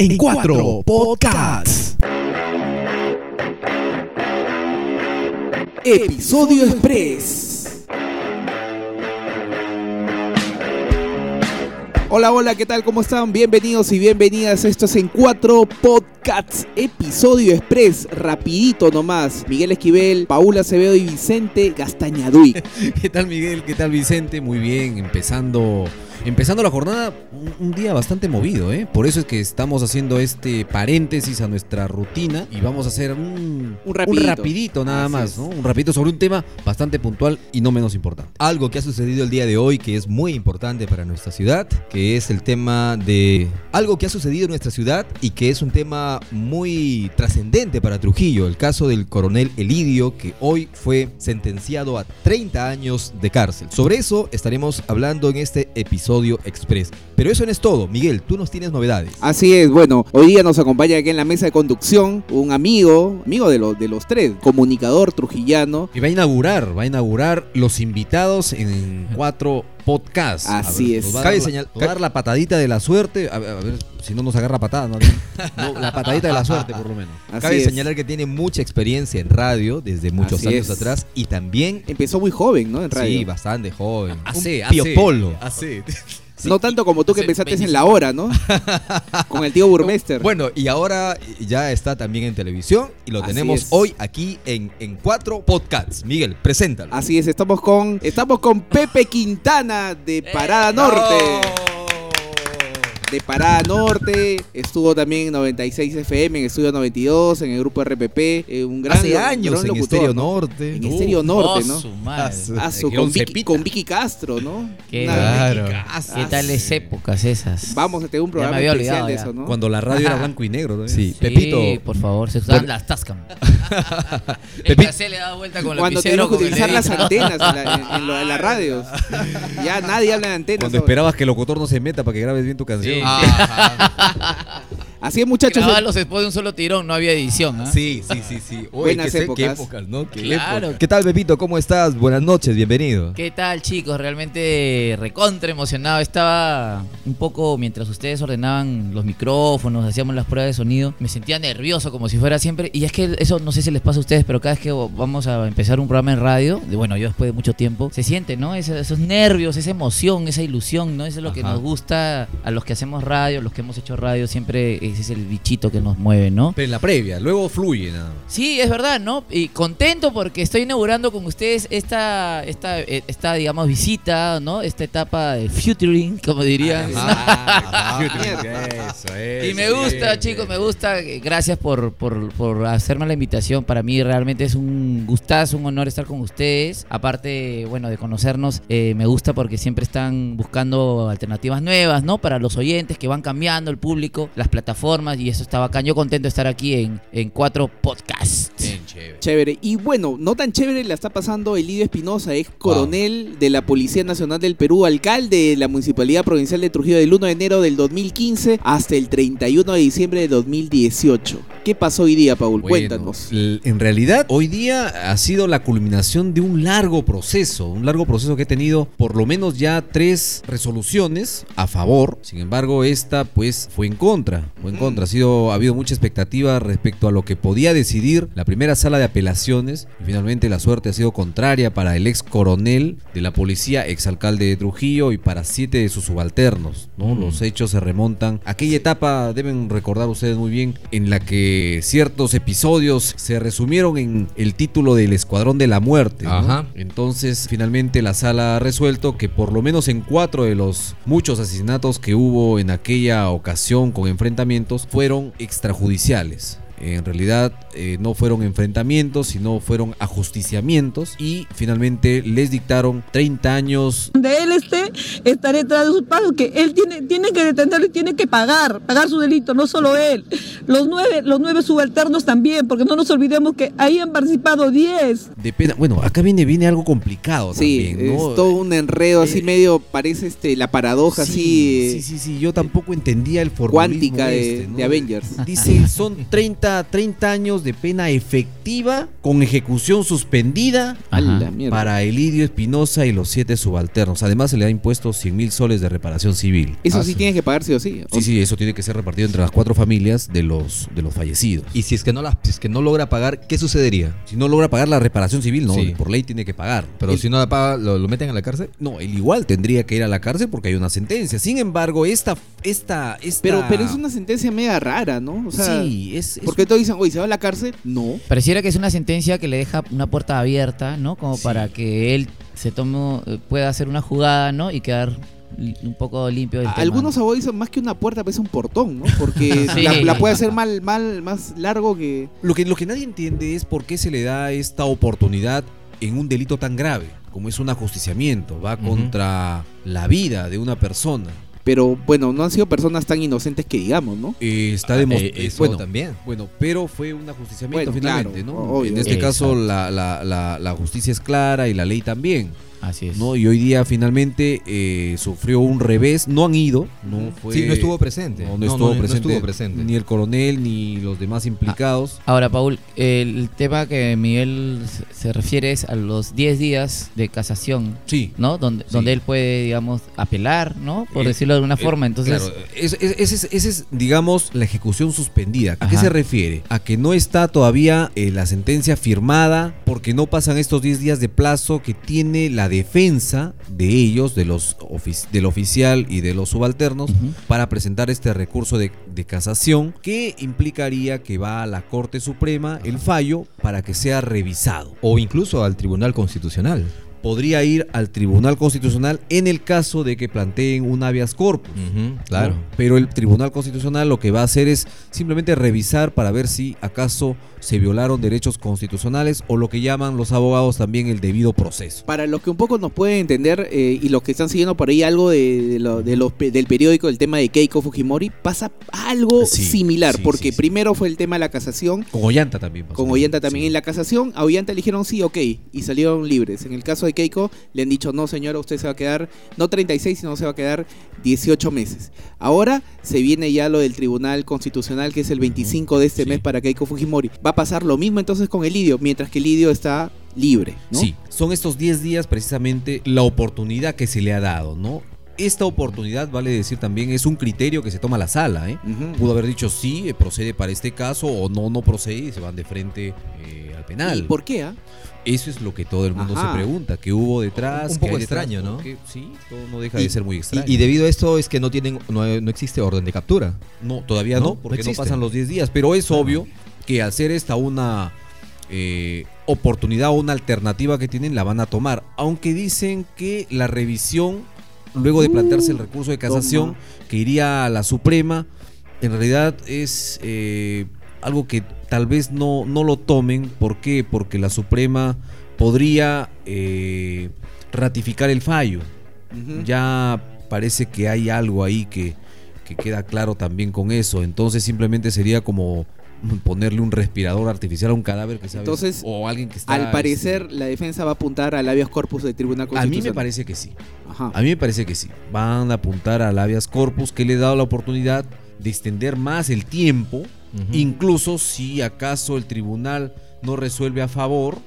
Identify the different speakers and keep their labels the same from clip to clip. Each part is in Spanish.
Speaker 1: en cuatro podcasts. Episodio Express. Hola, hola, ¿qué tal? ¿Cómo están? Bienvenidos y bienvenidas. Esto es en cuatro podcasts, episodio express, rapidito nomás. Miguel Esquivel, Paula Acevedo y Vicente Gastañaduy.
Speaker 2: ¿Qué tal Miguel? ¿Qué tal Vicente? Muy bien, empezando Empezando la jornada, un, día bastante movido, ¿eh? Por eso es que estamos haciendo este paréntesis a nuestra rutina y vamos a hacer un,
Speaker 1: un, rapidito.
Speaker 2: rapidito. nada más, ¿no? Un rapidito sobre un tema bastante puntual y no menos importante.
Speaker 3: Algo que ha sucedido el día de hoy que es muy importante para nuestra ciudad, que es el tema de algo que ha sucedido en nuestra ciudad y que es un tema muy trascendente para Trujillo, el caso del coronel Elidio que hoy fue sentenciado a 30 años de cárcel. Sobre eso estaremos hablando en este episodio Express. Pero eso no es todo. Miguel, tú nos tienes novedades.
Speaker 1: Así es, bueno, hoy día nos acompaña aquí en la mesa de conducción un amigo, amigo de los, de los tres, comunicador trujillano.
Speaker 2: Y va a inaugurar, va a inaugurar los invitados en cuatro podcasts.
Speaker 1: Así es.
Speaker 2: Va a dar, la patadita de la suerte. A ver, si no nos agarra patada, ¿no? la patadita de la suerte, por lo menos.
Speaker 3: Cabe señalar que tiene mucha experiencia en radio desde muchos años atrás y también.
Speaker 1: Empezó muy joven, ¿no? En radio.
Speaker 3: Sí, bastante joven.
Speaker 2: Hace, hace. Polo.
Speaker 1: Hace. no tanto como tú que empezaste en la hora, ¿no? Con el tío Burmester.
Speaker 3: Bueno, y ahora ya está también en televisión y lo tenemos hoy aquí en, en cuatro podcasts. Miguel, preséntalo.
Speaker 1: Así es, estamos con, estamos con Pepe Quintana de Parada Norte de Parada Norte, estuvo también en 96 FM, en Estudio 92, en el grupo RPP, eh, un gran
Speaker 3: Hace años en Estéreo Norte.
Speaker 1: En Estéreo Norte, ¿no? con, Vicky, con, Vicky, Castro, ¿no?
Speaker 4: Qué, claro. ¿Qué tales épocas esas?
Speaker 1: Vamos a tener un programa especial de eso, ¿no?
Speaker 2: Cuando la radio era blanco y negro.
Speaker 4: ¿no? Sí. Pepito. por favor, se usaban las Tascam.
Speaker 1: Pepito. le daba vuelta con Cuando tenemos que utilizar las antenas en, la, en, las radios. Ya nadie habla de antenas.
Speaker 2: Cuando esperabas que el locutor no se meta para que grabes bien tu canción. Ajá. Ah, ah.
Speaker 1: Así es, muchachos.
Speaker 4: Grababan los después de un solo tirón, no había edición.
Speaker 3: ¿ah? Sí, sí, sí, sí.
Speaker 1: Buenas
Speaker 3: qué,
Speaker 1: épocas.
Speaker 3: ¿no? ¿Qué tal, Pepito? ¿Cómo estás? Buenas noches, bienvenido.
Speaker 4: ¿Qué tal, chicos? Realmente recontra emocionado. Estaba un poco, mientras ustedes ordenaban los micrófonos, hacíamos las pruebas de sonido, me sentía nervioso como si fuera siempre. Y es que eso no sé si les pasa a ustedes, pero cada vez que vamos a empezar un programa en radio, bueno, yo después de mucho tiempo, se siente, ¿no? Esos, nervios, esa emoción, esa ilusión, ¿no? Eso es lo que nos gusta a los que hacemos radio, los que hemos hecho radio, siempre ese es el bichito que nos mueve, ¿no?
Speaker 2: Pero en la previa, luego fluye nada.
Speaker 4: Sí, es verdad, ¿no? Y contento porque estoy inaugurando con ustedes esta, esta, eh, esta digamos, visita, ¿no? Esta etapa de futuring, como dirían. y me gusta, chicos, me gusta. Gracias por, por, hacerme la invitación. Para mí realmente es un gustazo, un honor estar con ustedes. Aparte, bueno, de conocernos, eh, me gusta porque siempre están buscando alternativas nuevas, ¿no? Para los oyentes que van cambiando el público, las plataformas y eso está bacán. Yo contento de estar aquí en, en cuatro podcasts.
Speaker 1: Chévere. Y bueno, no tan chévere la está pasando Elidio Espinosa, ex coronel de la Policía Nacional del Perú, alcalde de la Municipalidad Provincial de Trujillo del 1 de enero del 2015 hasta el 31 de diciembre de 2018. ¿Qué pasó hoy día, Paul? Cuéntanos.
Speaker 2: En realidad, hoy día ha sido la culminación de un largo proceso, un largo proceso que ha tenido por lo menos ya tres resoluciones a favor. Sin embargo, esta pues fue en contra, fue en contra ha, sido, ha habido mucha expectativa respecto a lo que podía decidir la primera sala de apelaciones y finalmente la suerte ha sido contraria para el ex coronel de la policía, ex alcalde de Trujillo y para siete de sus subalternos. ¿no? Mm. Los hechos se remontan a aquella etapa, deben recordar ustedes muy bien, en la que ciertos episodios se resumieron en el título del Escuadrón de la Muerte. Entonces finalmente la sala ha resuelto que por lo menos en cuatro de los muchos asesinatos que hubo en aquella ocasión con enfrentamientos, fueron extrajudiciales. En realidad eh, no fueron enfrentamientos, sino fueron ajusticiamientos y finalmente les dictaron 30 años.
Speaker 5: De él esté, estaré tras de sus pasos, que él tiene, tiene que detenerlo y tiene que pagar, pagar su delito, no solo él. Los nueve, los nueve subalternos también, porque no nos olvidemos que ahí han participado diez.
Speaker 2: De pena. Bueno, acá viene, viene algo complicado
Speaker 1: Sí,
Speaker 2: también, ¿no?
Speaker 1: es todo un enredo así
Speaker 2: Eh,
Speaker 1: medio, parece este la paradoja
Speaker 2: Sí,
Speaker 1: así
Speaker 2: Sí, sí, sí, yo tampoco entendía el formulismo
Speaker 1: cuántica de,
Speaker 2: este, ¿no?
Speaker 1: de Avengers.
Speaker 2: Dice, son 30, 30 años de pena efectiva con ejecución suspendida
Speaker 4: Ajá.
Speaker 2: para Elidio Espinosa y los siete subalternos. Además, se le ha impuesto 100 mil soles de reparación civil.
Speaker 1: Eso
Speaker 3: Ah,
Speaker 1: sí
Speaker 3: sí.
Speaker 1: tienes que pagar sí o sí.
Speaker 2: Sí, sí, eso tiene que ser repartido entre las cuatro familias de los, de los fallecidos.
Speaker 3: Y si es que no la, si es que no logra pagar, ¿qué sucedería?
Speaker 2: Si no logra pagar la reparación civil, no,
Speaker 3: Sí.
Speaker 2: por ley tiene que pagar.
Speaker 3: Pero
Speaker 2: Él-
Speaker 3: si no la paga, ¿lo, lo meten a la cárcel?
Speaker 2: No, él igual tendría que ir a la cárcel porque hay una sentencia. Sin embargo, esta... esta, esta...
Speaker 1: Pero, pero es una sentencia media rara, ¿no? O sea,
Speaker 2: sí, es... es
Speaker 1: porque todos dicen, oye, ¿se va a la cárcel? No.
Speaker 4: Pareciera que es una sentencia que le deja una puerta abierta, ¿no? Como
Speaker 2: Sí.
Speaker 4: para que él se tome, eh, pueda hacer una jugada, ¿no? Y quedar un poco limpio del tema.
Speaker 1: Algunos abogados dicen más que una puerta, pues es un portón, ¿no? Porque
Speaker 4: Sí.
Speaker 1: la, la puede hacer mal, mal, más largo que.
Speaker 2: Lo que, lo que nadie entiende es por qué se le da esta oportunidad en un delito tan grave, como es un ajusticiamiento, va contra la vida de una persona.
Speaker 1: Pero bueno, no han sido personas tan inocentes que digamos, ¿no?
Speaker 2: Eh, está
Speaker 3: Eh,
Speaker 2: demostrado.
Speaker 3: eso
Speaker 2: bueno,
Speaker 3: también.
Speaker 2: bueno, pero fue un ajusticiamiento
Speaker 1: Bueno,
Speaker 2: finalmente,
Speaker 1: claro,
Speaker 2: ¿no?
Speaker 1: obvio.
Speaker 2: en este caso la, la- la- la justicia es clara y la ley también,
Speaker 4: Así es.
Speaker 2: ¿no? Y hoy día finalmente eh, sufrió un revés, no han ido, no fue...
Speaker 3: Sí, no estuvo presente.
Speaker 2: No, no
Speaker 3: No,
Speaker 2: estuvo,
Speaker 3: no, no
Speaker 2: presente,
Speaker 3: estuvo presente.
Speaker 2: Ni el coronel ni los demás implicados.
Speaker 4: Ahora, Paul, el tema que Miguel se- refiere es a los 10 días de casación,
Speaker 2: Sí,
Speaker 4: ¿no? Donde,
Speaker 2: Sí.
Speaker 4: donde él puede, digamos, apelar, ¿no? Por
Speaker 2: Eh,
Speaker 4: decirlo de alguna
Speaker 2: eh,
Speaker 4: forma. Entonces,
Speaker 2: Claro, es- es- digamos, la ejecución suspendida. ¿A qué se refiere? A que no está todavía eh, la sentencia firmada porque no pasan estos 10 días de plazo que tiene la defensa de ellos, de los del oficial y de los subalternos, para presentar este recurso de, de casación que implicaría que va a la Corte Suprema el fallo para que sea revisado.
Speaker 3: O incluso al Tribunal Constitucional.
Speaker 2: Podría ir al Tribunal Constitucional en el caso de que planteen un habeas corpus.
Speaker 3: claro.
Speaker 2: ¿no? Pero el Tribunal Constitucional lo que va a hacer es simplemente revisar para ver si acaso se violaron derechos constitucionales o lo que llaman los abogados también el debido proceso.
Speaker 1: Para los que un poco nos pueden entender eh, y los que están siguiendo por ahí algo de, de lo- de los pe- del periódico, el tema de Keiko Fujimori, pasa algo
Speaker 2: Sí,
Speaker 1: similar,
Speaker 2: sí,
Speaker 1: porque
Speaker 2: sí, sí.
Speaker 1: primero fue el tema de la casación,
Speaker 2: Con Ollanta también. pasó.
Speaker 1: con Ollanta también
Speaker 2: Sí.
Speaker 1: en la casación, a Ollanta le dijeron sí, ok, y salieron libres. En el caso de Keiko le han dicho, no señora, usted se va a quedar, no 36, sino se va a quedar 18 meses. Ahora se viene ya lo del Tribunal Constitucional, que es el 25 de este
Speaker 2: Sí.
Speaker 1: mes para Keiko Fujimori. Va a pasar lo mismo entonces con Elidio, mientras que Elidio está libre, ¿no?
Speaker 2: Sí, son estos 10 días precisamente la oportunidad que se le ha dado, ¿no? Esta oportunidad, vale decir también, es un criterio que se toma la sala, ¿eh? Pudo haber dicho sí, eh, procede para este caso o no, no procede y se van de frente eh, al penal.
Speaker 1: ¿Y por qué? ah?
Speaker 2: Eso es lo que todo el mundo
Speaker 1: Ajá.
Speaker 2: se pregunta, ¿qué hubo detrás?
Speaker 3: Un
Speaker 2: ¿Qué
Speaker 3: poco
Speaker 2: detrás?
Speaker 3: extraño, ¿no?
Speaker 2: Porque, sí, todo no deja de ser muy extraño.
Speaker 3: Y, y debido a esto es que no tienen, no, no existe orden de captura.
Speaker 2: no, todavía no,
Speaker 3: No, no
Speaker 2: porque no,
Speaker 3: existe.
Speaker 2: pasan los 10 días, pero es obvio que al ser esta una eh, oportunidad o una alternativa que tienen, la van a tomar. Aunque dicen que la revisión, luego de plantearse el recurso de casación, que iría a la Suprema, en realidad es eh, algo que tal vez no, no lo tomen. ¿Por qué? Porque la Suprema podría eh, ratificar el fallo. Ya parece que hay algo ahí que, que queda claro también con eso. Entonces simplemente sería como ponerle un respirador artificial a un cadáver que sabes
Speaker 1: Entonces,
Speaker 2: o alguien que está
Speaker 1: Al parecer, la defensa va a apuntar al habeas corpus del Tribunal
Speaker 2: este, a
Speaker 1: Constitucional.
Speaker 2: mí me parece que sí.
Speaker 1: Ajá.
Speaker 2: A mí me parece que sí. Van a apuntar al habeas corpus que le he dado la oportunidad de extender más el tiempo, incluso si acaso el tribunal no resuelve a favor,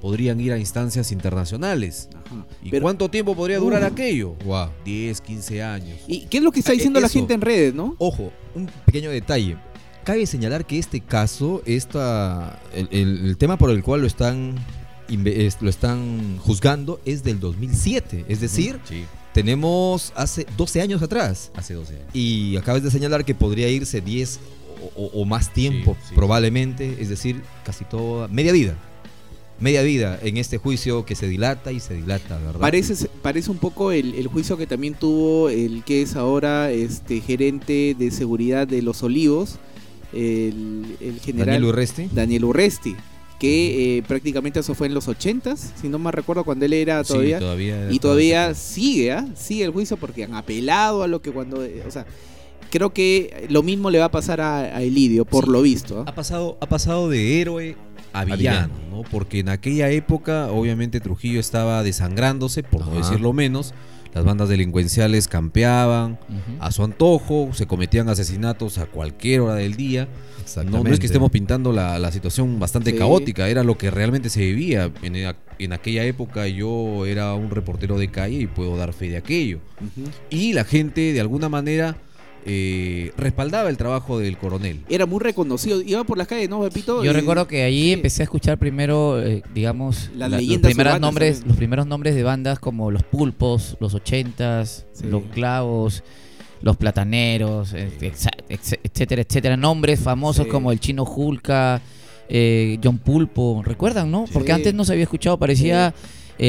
Speaker 2: podrían ir a instancias internacionales.
Speaker 1: Ajá.
Speaker 2: ¿Y
Speaker 1: Pero-
Speaker 2: cuánto tiempo podría durar
Speaker 1: Uh.
Speaker 2: aquello?
Speaker 3: Wow.
Speaker 2: 10, 15 años.
Speaker 1: ¿Y qué es lo que está
Speaker 3: Ah,
Speaker 1: diciendo la gente en redes, no?
Speaker 3: Ojo, un pequeño detalle. Cabe señalar que este caso, esta, el, el- el tema por el cual lo están, lo están juzgando es del 2007. Es decir,
Speaker 2: Sí,
Speaker 3: tenemos hace 12 años atrás.
Speaker 2: hace 12 años.
Speaker 3: Y acabas de señalar que podría irse 10 o, más tiempo,
Speaker 2: Sí, sí.
Speaker 3: probablemente. Es decir, casi toda, media vida. Media vida en este juicio que se dilata y se dilata, ¿verdad?
Speaker 1: Parece, parece un poco el, el juicio que también tuvo el que es ahora este gerente de seguridad de Los Olivos, el, el general
Speaker 3: Daniel Urresti.
Speaker 1: Daniel Urresti, que eh, prácticamente eso fue en los 80s, si no me recuerdo cuando él era todavía.
Speaker 2: Sí, todavía
Speaker 1: y todavía sigue, ¿ah? sigue el juicio porque han apelado a lo que cuando, eh, o sea, creo que lo mismo le va a pasar a, a Elidio, por
Speaker 2: Sí.
Speaker 1: lo visto. ¿ah?
Speaker 2: Ha pasado, ha pasado de héroe a villano. ¿no? Porque en aquella época, obviamente, Trujillo estaba desangrándose, por no
Speaker 3: Ajá.
Speaker 2: decirlo menos. Las bandas delincuenciales campeaban a su antojo, se cometían asesinatos a cualquier hora del día. No, no es que estemos pintando la, la situación bastante
Speaker 1: Sí.
Speaker 2: caótica, era lo que realmente se vivía. En, en aquella época yo era un reportero de calle y puedo dar fe de aquello. Y la gente, de alguna manera, eh, respaldaba el trabajo del coronel.
Speaker 1: Era muy reconocido. Iba por las calles, ¿no, Pepito?
Speaker 4: Yo
Speaker 1: Y-
Speaker 4: recuerdo que ahí
Speaker 1: sí.
Speaker 4: empecé a escuchar primero, eh, digamos, la- los, primeros nombres,
Speaker 1: también.
Speaker 4: los primeros nombres de bandas como Los Pulpos, Los Ochentas,
Speaker 1: Sí.
Speaker 4: Los Clavos, Los Plataneros, eh, etcétera, etcétera. Nombres famosos
Speaker 1: Sí.
Speaker 4: como el Chino Julka, eh, John Pulpo. ¿Recuerdan, no? Porque antes no se había escuchado, parecía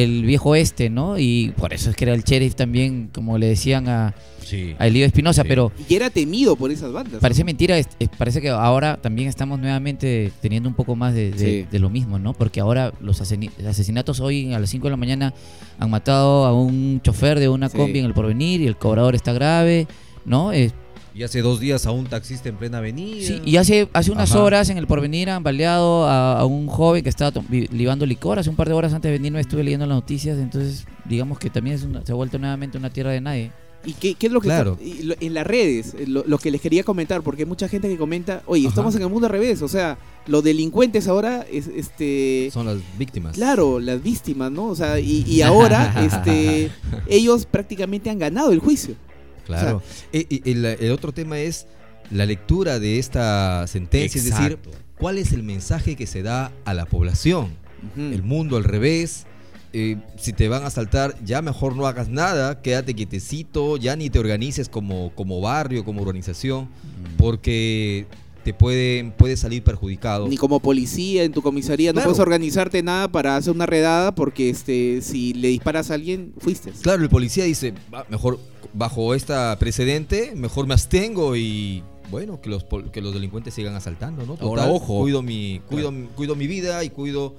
Speaker 4: el viejo este, ¿no? Y por eso es que era el sheriff también, como le decían a,
Speaker 2: Sí.
Speaker 4: a Elío Espinosa,
Speaker 2: Sí.
Speaker 4: pero...
Speaker 1: Y era temido por esas bandas.
Speaker 4: Parece mentira, es- es- parece que ahora también estamos nuevamente teniendo un poco más de, de-
Speaker 1: Sí.
Speaker 4: de lo mismo, ¿no? Porque ahora los asesinatos hoy a las 5 de la mañana han matado a un chofer de una
Speaker 1: Sí.
Speaker 4: combi en el porvenir y el cobrador está grave, ¿no? Eh,
Speaker 2: Y hace dos días a un taxista en plena avenida.
Speaker 4: sí, y hace, hace unas
Speaker 3: Ajá.
Speaker 4: horas en el porvenir han baleado a, a un joven que estaba libando licor. Hace un par de horas antes de venirme estuve leyendo las noticias, entonces digamos que también es una- se ha vuelto nuevamente una tierra de nadie.
Speaker 1: ¿Y qué, qué es lo que
Speaker 3: Claro.
Speaker 1: está- y lo- en las redes? eh, Lo, lo que les quería comentar, porque hay mucha gente que comenta, oye,
Speaker 3: Ajá.
Speaker 1: estamos en el mundo al revés, o sea, los delincuentes ahora, es, este,
Speaker 3: Son las víctimas.
Speaker 1: claro, las víctimas, ¿no? O sea, y, y ahora, este, ellos prácticamente han ganado el juicio.
Speaker 3: Claro. Eh, y el, el otro tema es la lectura de esta sentencia, es decir, cuál es el mensaje que se da a la población. El mundo al revés. eh, si te van a asaltar, ya mejor no hagas nada, quédate quietecito, ya ni te organices como, como barrio, como organización, porque te pueden, puedes salir perjudicado.
Speaker 1: Ni como policía en tu comisaría, no puedes organizarte nada para hacer una redada porque este si le disparas a alguien, fuiste.
Speaker 3: Claro, el policía dice, "Va, mejor bajo esta precedente, mejor me abstengo y bueno, que los, pol- que los delincuentes sigan asaltando, ¿no?
Speaker 2: Ahora, ojo.
Speaker 3: Cuido mi, cuido,
Speaker 2: Claro.
Speaker 3: cuido mi vida y cuido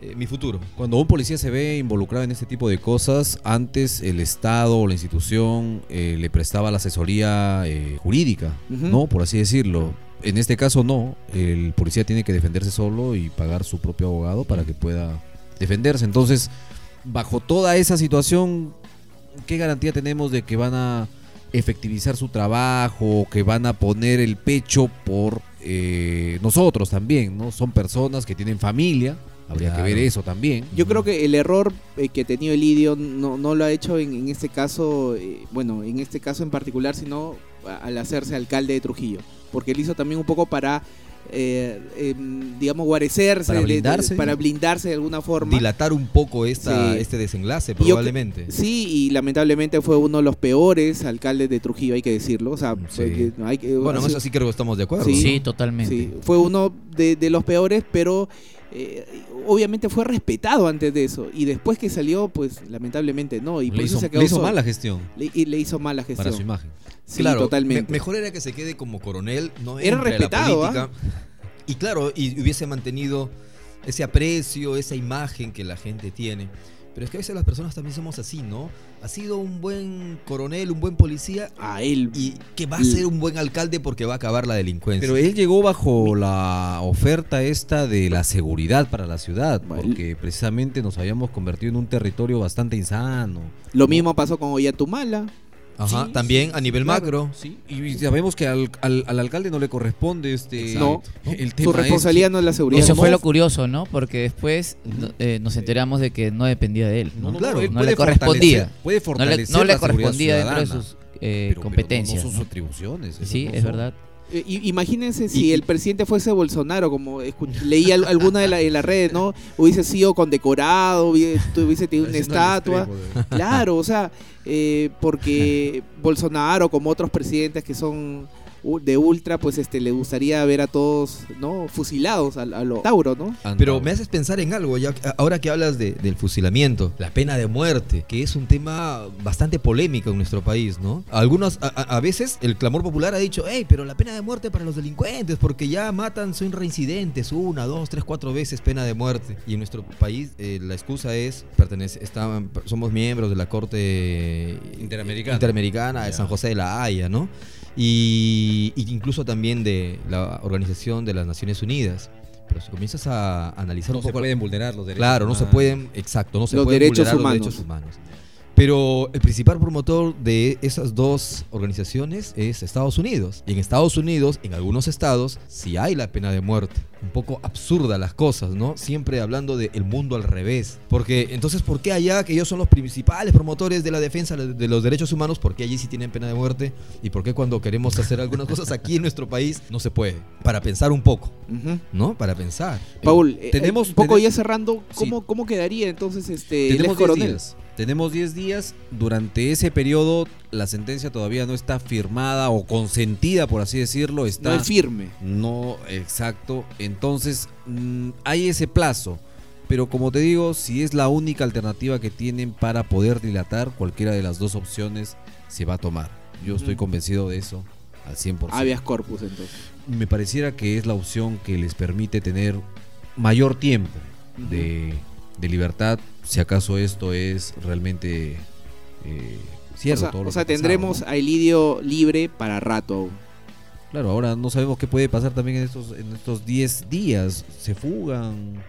Speaker 3: eh, mi futuro.
Speaker 2: Cuando un policía se ve involucrado en este tipo de cosas, antes el Estado o la institución eh, le prestaba la asesoría eh, jurídica. ¿no? Por así decirlo. En este caso no, el policía tiene que defenderse solo y pagar su propio abogado para que pueda defenderse. Entonces, bajo toda esa situación, ¿qué garantía tenemos de que van a efectivizar su trabajo, que van a poner el pecho por eh, nosotros también, ¿no? Son personas que tienen familia, habría
Speaker 3: Claro.
Speaker 2: que ver eso también.
Speaker 1: Yo creo que el error eh, que ha tenido Elidio no, no lo ha hecho en, en este caso, eh, bueno, en este caso en particular, sino al hacerse alcalde de Trujillo. Porque él hizo también un poco para, eh, em, digamos, guarecerse,
Speaker 2: Para
Speaker 1: de- de-
Speaker 2: blindarse.
Speaker 1: para blindarse de alguna forma.
Speaker 3: Dilatar un poco esta,
Speaker 1: Sí.
Speaker 3: este desenlace,
Speaker 1: yo
Speaker 3: probablemente.
Speaker 1: Sí, y lamentablemente fue uno de los peores alcaldes de Trujillo, hay que decirlo. O sea,
Speaker 3: Sí.
Speaker 1: fue que- hay que-
Speaker 3: Bueno,
Speaker 1: ha
Speaker 3: en
Speaker 1: sido-
Speaker 3: eso sí creo que estamos de acuerdo.
Speaker 1: Sí.
Speaker 4: Sí,
Speaker 3: ¿no?
Speaker 4: totalmente.
Speaker 1: Sí, fue uno de, de los peores, pero eh, obviamente fue respetado antes de eso. Y después que salió, pues lamentablemente no. Y por
Speaker 2: le
Speaker 1: eso
Speaker 2: hizo,
Speaker 1: se quedó
Speaker 2: le hizo
Speaker 1: solo.
Speaker 2: mal la gestión
Speaker 1: Le, y le hizo mala gestión.
Speaker 2: para su imagen.
Speaker 1: Sí,
Speaker 3: claro,
Speaker 1: totalmente.
Speaker 3: me- mejor era que se quede como coronel, no
Speaker 1: Era
Speaker 3: a la
Speaker 1: respetado, ¿ah?
Speaker 3: política. Y claro, y hubiese mantenido ese aprecio, esa imagen que la gente tiene. Pero es que a veces las personas también somos así, ¿no? Ha sido un buen coronel, un buen policía
Speaker 1: A él.
Speaker 3: y que va a ser un buen alcalde porque va a acabar la delincuencia.
Speaker 2: Pero él llegó bajo la oferta esta de la seguridad para la ciudad, porque precisamente nos habíamos convertido en un territorio bastante insano.
Speaker 1: Lo mismo pasó con Ollanthumala.
Speaker 3: Ajá,
Speaker 2: Sí,
Speaker 3: también a nivel
Speaker 2: Claro,
Speaker 3: macro.
Speaker 2: Sí, y sabemos que al, al- al alcalde no le corresponde este
Speaker 1: No,
Speaker 2: el
Speaker 1: Su responsabilidad no es la seguridad.
Speaker 4: Eso
Speaker 2: no,
Speaker 4: fue
Speaker 2: no.
Speaker 4: lo curioso, ¿no? Porque después no- eh, nos enteramos de que no dependía de él.
Speaker 2: No,
Speaker 4: ¿no?
Speaker 2: no,
Speaker 3: Claro,
Speaker 4: no
Speaker 2: puede
Speaker 4: le correspondía.
Speaker 2: fortalecer- Puede
Speaker 4: No le,
Speaker 2: fortalecer
Speaker 4: no le
Speaker 2: la seguridad
Speaker 4: correspondía dentro de sus eh,
Speaker 2: pero- pero
Speaker 4: competencias.
Speaker 2: no son sus
Speaker 4: ¿no?
Speaker 2: atribuciones.
Speaker 4: Sí,
Speaker 2: no
Speaker 4: es
Speaker 2: son.
Speaker 4: verdad.
Speaker 1: Eh, y- imagínense si
Speaker 3: Y-
Speaker 1: el presidente fuese Bolsonaro, como leí al- alguna de la, en las redes, ¿no? Hubiese sido condecorado, hubiese, hubiese tenido una estatua.
Speaker 2: extremo
Speaker 1: Claro, o sea, eh, porque Bolsonaro, como otros presidentes que son de ultra, pues este le gustaría ver a todos, ¿no? Fusilados a, a lo Tauro, ¿no?
Speaker 3: Pero me haces pensar en algo, ya que- ahora que hablas de- del fusilamiento, la pena de muerte, que es un tema bastante polémico en nuestro país, ¿no? Algunos, a, a- veces el clamor popular ha dicho, hey, pero la pena de muerte para los delincuentes, porque ya matan, son reincidentes, una, dos, tres, cuatro veces pena de muerte. Y en nuestro país eh, la excusa es, pertenece, estaban- somos miembros de la Corte
Speaker 2: Interamericana.
Speaker 3: Interamericana de. San José de la Haya, ¿no? Y, y incluso también de la Organización de las Naciones Unidas. Pero si comienzas a analizar
Speaker 2: No
Speaker 3: un
Speaker 2: se pueden vulnerar los derechos.
Speaker 3: Claro, no se pueden, exacto, no se
Speaker 1: Los
Speaker 3: pueden
Speaker 1: derechos
Speaker 3: vulnerar
Speaker 1: humanos.
Speaker 3: los derechos humanos. Pero el principal promotor de esas dos organizaciones es Estados Unidos. Y en Estados Unidos, en algunos estados, sí hay la pena de muerte. Un poco absurda las cosas, ¿no? Siempre hablando del mundo al revés. Porque entonces, ¿por qué allá, que ellos son los principales promotores de la defensa de los derechos humanos, por qué allí sí tienen pena de muerte? ¿Y por qué cuando queremos hacer algunas cosas aquí en nuestro país no se puede? Para pensar un poco. ¿no? Para pensar.
Speaker 1: Paul, eh,
Speaker 2: tenemos-
Speaker 1: un poco ya cerrando, ¿cómo,
Speaker 2: Sí.
Speaker 1: cómo quedaría entonces este
Speaker 2: Tenemos
Speaker 1: ex
Speaker 2: 10
Speaker 1: coronel?
Speaker 2: días. Tenemos 10 días. Durante ese periodo, la sentencia todavía no está firmada o consentida, por así decirlo. Está
Speaker 1: No es firme.
Speaker 2: No, exacto. Entonces, mm, hay ese plazo. Pero como te digo, si es la única alternativa que tienen para poder dilatar, cualquiera de las dos opciones se va a tomar. Yo estoy convencido de eso al 100%.
Speaker 1: Habeas corpus entonces.
Speaker 2: Me pareciera que es la opción que les permite tener mayor tiempo de, de libertad, si acaso esto es realmente eh, cierto.
Speaker 1: o sea,
Speaker 2: todo lo
Speaker 1: o sea,
Speaker 2: que ha pasado,
Speaker 1: tendremos
Speaker 2: ¿no?
Speaker 1: a Elidio libre para rato.
Speaker 2: Claro, ahora no sabemos qué puede pasar también en estos en estos 10 días. Se fugan,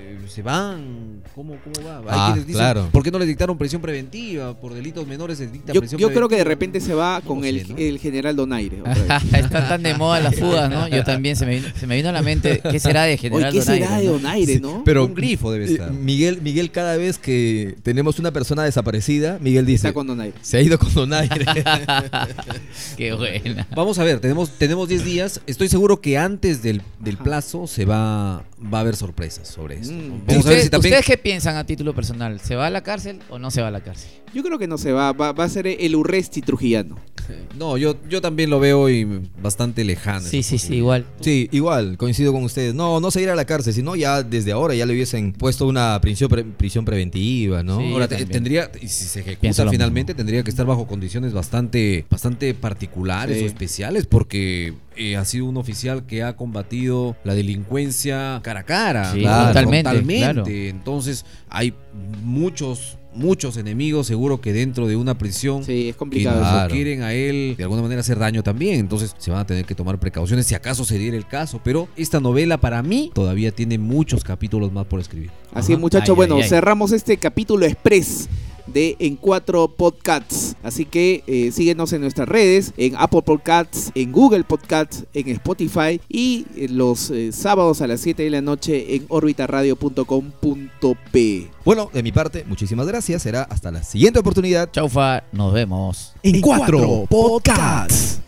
Speaker 2: eh, se van, ¿cómo, cómo va? Hay
Speaker 3: Ah,
Speaker 2: quienes dicen,
Speaker 3: claro.
Speaker 2: ¿por qué no les dictaron prisión preventiva? Por delitos menores les dictan
Speaker 1: Yo,
Speaker 2: prisión
Speaker 1: yo creo que de repente se va con el,
Speaker 2: sé, ¿no?
Speaker 1: el general Donaire. otra vez.
Speaker 4: Está tan de moda las fugas, ¿no? Yo también se me vino, se me vino a la mente qué será de
Speaker 1: Oye,
Speaker 4: General
Speaker 1: ¿qué será
Speaker 4: Donaire,
Speaker 1: de. Donaire, no?
Speaker 3: Pero
Speaker 2: Un grifo debe
Speaker 3: eh,
Speaker 2: estar.
Speaker 3: Miguel, Miguel, cada vez que tenemos una persona desaparecida, Miguel dice,
Speaker 1: Está con Donaire.
Speaker 3: se ha ido con Donaire.
Speaker 4: Qué buena.
Speaker 2: Vamos a ver, tenemos tenemos 10 días. Estoy seguro que antes del, del plazo se va va a haber sorpresas sobre esto.
Speaker 1: Mm.
Speaker 2: Vamos
Speaker 4: ¿Ustedes,
Speaker 2: a ver si también
Speaker 4: ¿Ustedes qué piensan a título personal? ¿Se va a la cárcel o no se va a la cárcel?
Speaker 1: Yo creo que no se va, va, va a ser el Urresti trujillano.
Speaker 2: No, yo yo también lo veo y bastante lejano.
Speaker 4: Sí, sí, sí, igual.
Speaker 3: sí, igual, coincido con ustedes. No, no se irá a la cárcel, sino ya desde ahora ya le hubiesen puesto una prisión, pre- prisión preventiva, ¿no?
Speaker 4: Sí.
Speaker 2: Ahora tendría y si se ejecuta finalmente tendría que estar bajo condiciones bastante bastante particulares
Speaker 1: Sí.
Speaker 2: o especiales porque eh, ha sido un oficial que ha combatido la delincuencia cara a cara,
Speaker 4: Sí, totalmente,
Speaker 2: Totalmente.
Speaker 4: claro.
Speaker 2: Entonces hay muchos muchos enemigos seguro que dentro de una prisión
Speaker 1: Sí, es complicado.
Speaker 3: Claro.
Speaker 2: quieren a él de alguna manera hacer daño también. Entonces se van a tener que tomar precauciones si acaso se diera el caso. Pero esta novela para mí todavía tiene muchos capítulos más por escribir.
Speaker 1: Así muchachos. Bueno,
Speaker 4: ay, ay.
Speaker 1: cerramos este capítulo express de En Cuatro Podcasts. Así que eh, síguenos en nuestras redes, en Apple Podcasts, en Google Podcasts, en Spotify y eh, los eh, sábados a las 7 de la noche en orbitaradio.com.p.
Speaker 3: Bueno, de mi parte, muchísimas gracias. Será hasta la siguiente oportunidad.
Speaker 4: Chaufa, nos vemos.
Speaker 3: En cuatro podcasts.